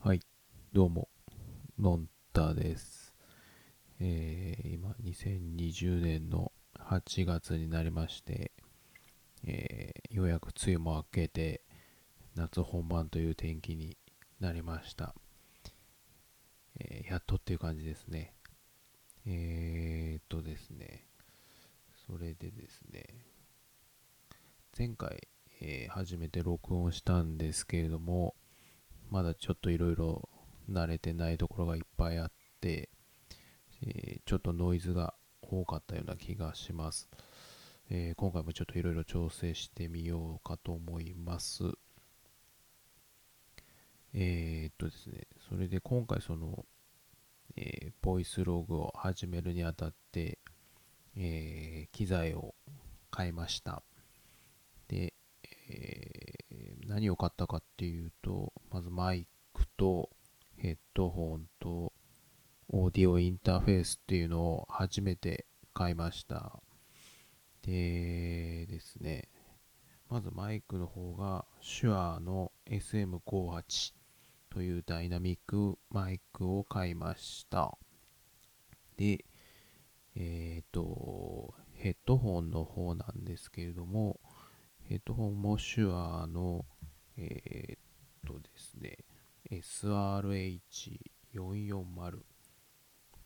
はい、どうも、のんたです。えー今、2020年の8月になりまして、えーようやく梅雨も明けて、夏本番という天気になりました。えーやっとっていう感じですね。えーっとですね、それでですね、前回、えー初めて録音したんですけれども、まだちょっといろいろ慣れてないところがいっぱいあって、えちょっとノイズが多かったような気がします。えー今回もちょっといろいろ調整してみようかと思います。えーっとですね、それで今回その、えーボイスログを始めるにあたって、えー機材を買いました。で、え何を買ったかっていうと、まずマイクとヘッドホンとオーディオインターフェースっていうのを初めて買いました。でですね、まずマイクの方が手話の SM58 というダイナミックマイクを買いました。で、えっ、と、ヘッドホンの方なんですけれども、ヘッドホンも手話の、えーっとですね、SRH440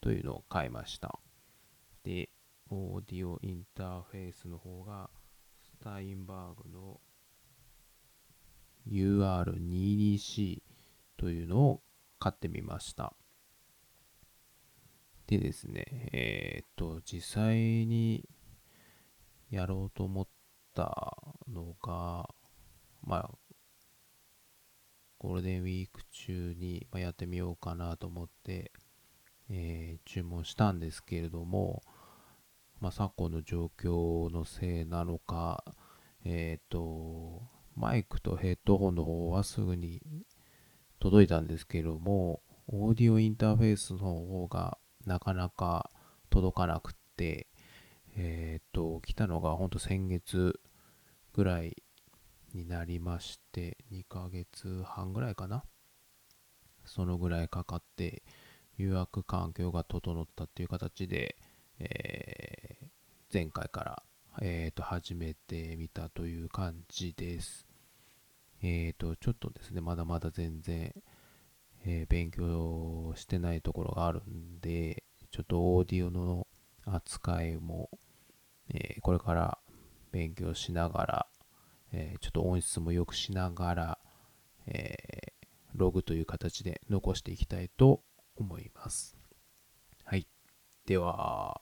というのを買いました。で、オーディオインターフェースの方が、スタインバーグの UR22C というのを買ってみました。でですね、えーっと、実際にやろうと思ったのが、まあ、ゴールデンウィーク中にやってみようかなと思って、えー注文したんですけれども、まあ、昨今の状況のせいなのか、えっ、と、マイクとヘッドホンの方はすぐに届いたんですけれども、オーディオインターフェースの方がなかなか届かなくって、えっ、と、来たのがほんと先月ぐらいになりまして、2ヶ月半ぐらいかな。そのぐらいかかって、予約環境が整ったっていう形で、えー前回から、えーと始めてみたという感じです。えっ、と、ちょっとですね、まだまだ全然、えー勉強してないところがあるんで、ちょっとオーディオの扱いも、えーこれから勉強しながら、ちょっと音質も良くしながら、えーログという形で残していきたいと思います。はい。では、